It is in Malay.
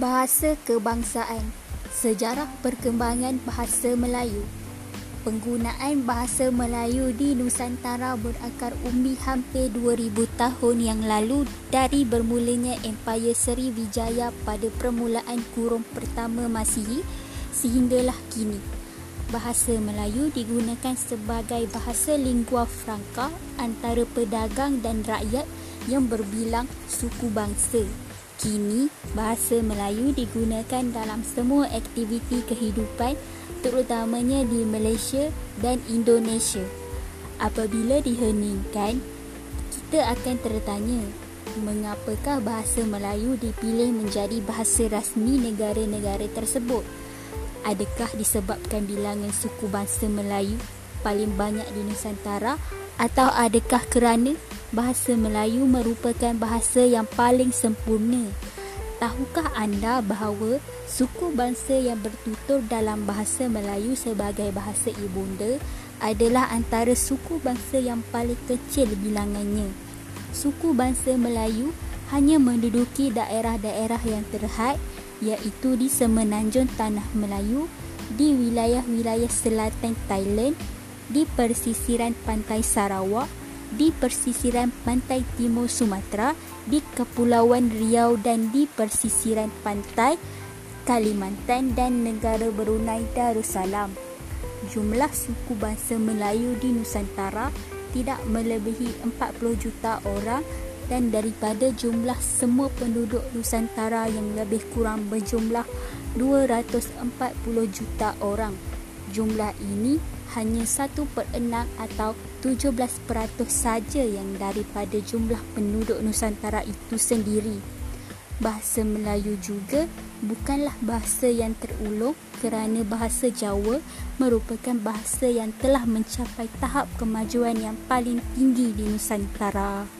Bahasa Kebangsaan Sejarah Perkembangan Bahasa Melayu Penggunaan bahasa Melayu di Nusantara berakar umbi hampir 2000 tahun yang lalu dari bermulanya Empayar Sriwijaya pada permulaan kurun pertama Masihi sehinggalah kini. Bahasa Melayu digunakan sebagai bahasa lingua franca antara pedagang dan rakyat yang berbilang suku bangsa. Kini, bahasa Melayu digunakan dalam semua aktiviti kehidupan terutamanya di Malaysia dan Indonesia. Apabila diheningkan, kita akan tertanya, mengapakah bahasa Melayu dipilih menjadi bahasa rasmi negara-negara tersebut? Adakah disebabkan bilangan suku bangsa Melayu paling banyak di Nusantara atau adakah kerana bahasa Melayu merupakan bahasa yang paling sempurna. Tahukah anda bahawa suku bangsa yang bertutur dalam bahasa Melayu sebagai bahasa ibunda adalah antara suku bangsa yang paling kecil bilangannya. Suku bangsa Melayu hanya menduduki daerah-daerah yang terhad iaitu di semenanjung Tanah Melayu, di wilayah-wilayah selatan Thailand, di persisiran pantai Sarawak, di persisiran pantai timur Sumatera, di Kepulauan Riau dan di persisiran pantai Kalimantan dan negara Brunei Darussalam. Jumlah suku bangsa Melayu di Nusantara tidak melebihi 40 juta orang dan daripada jumlah semua penduduk Nusantara yang lebih kurang berjumlah 240 juta orang. Jumlah ini hanya 1 per 6 atau 17% saja yang daripada jumlah penduduk Nusantara itu sendiri. Bahasa Melayu juga bukanlah bahasa yang terulung kerana bahasa Jawa merupakan bahasa yang telah mencapai tahap kemajuan yang paling tinggi di Nusantara.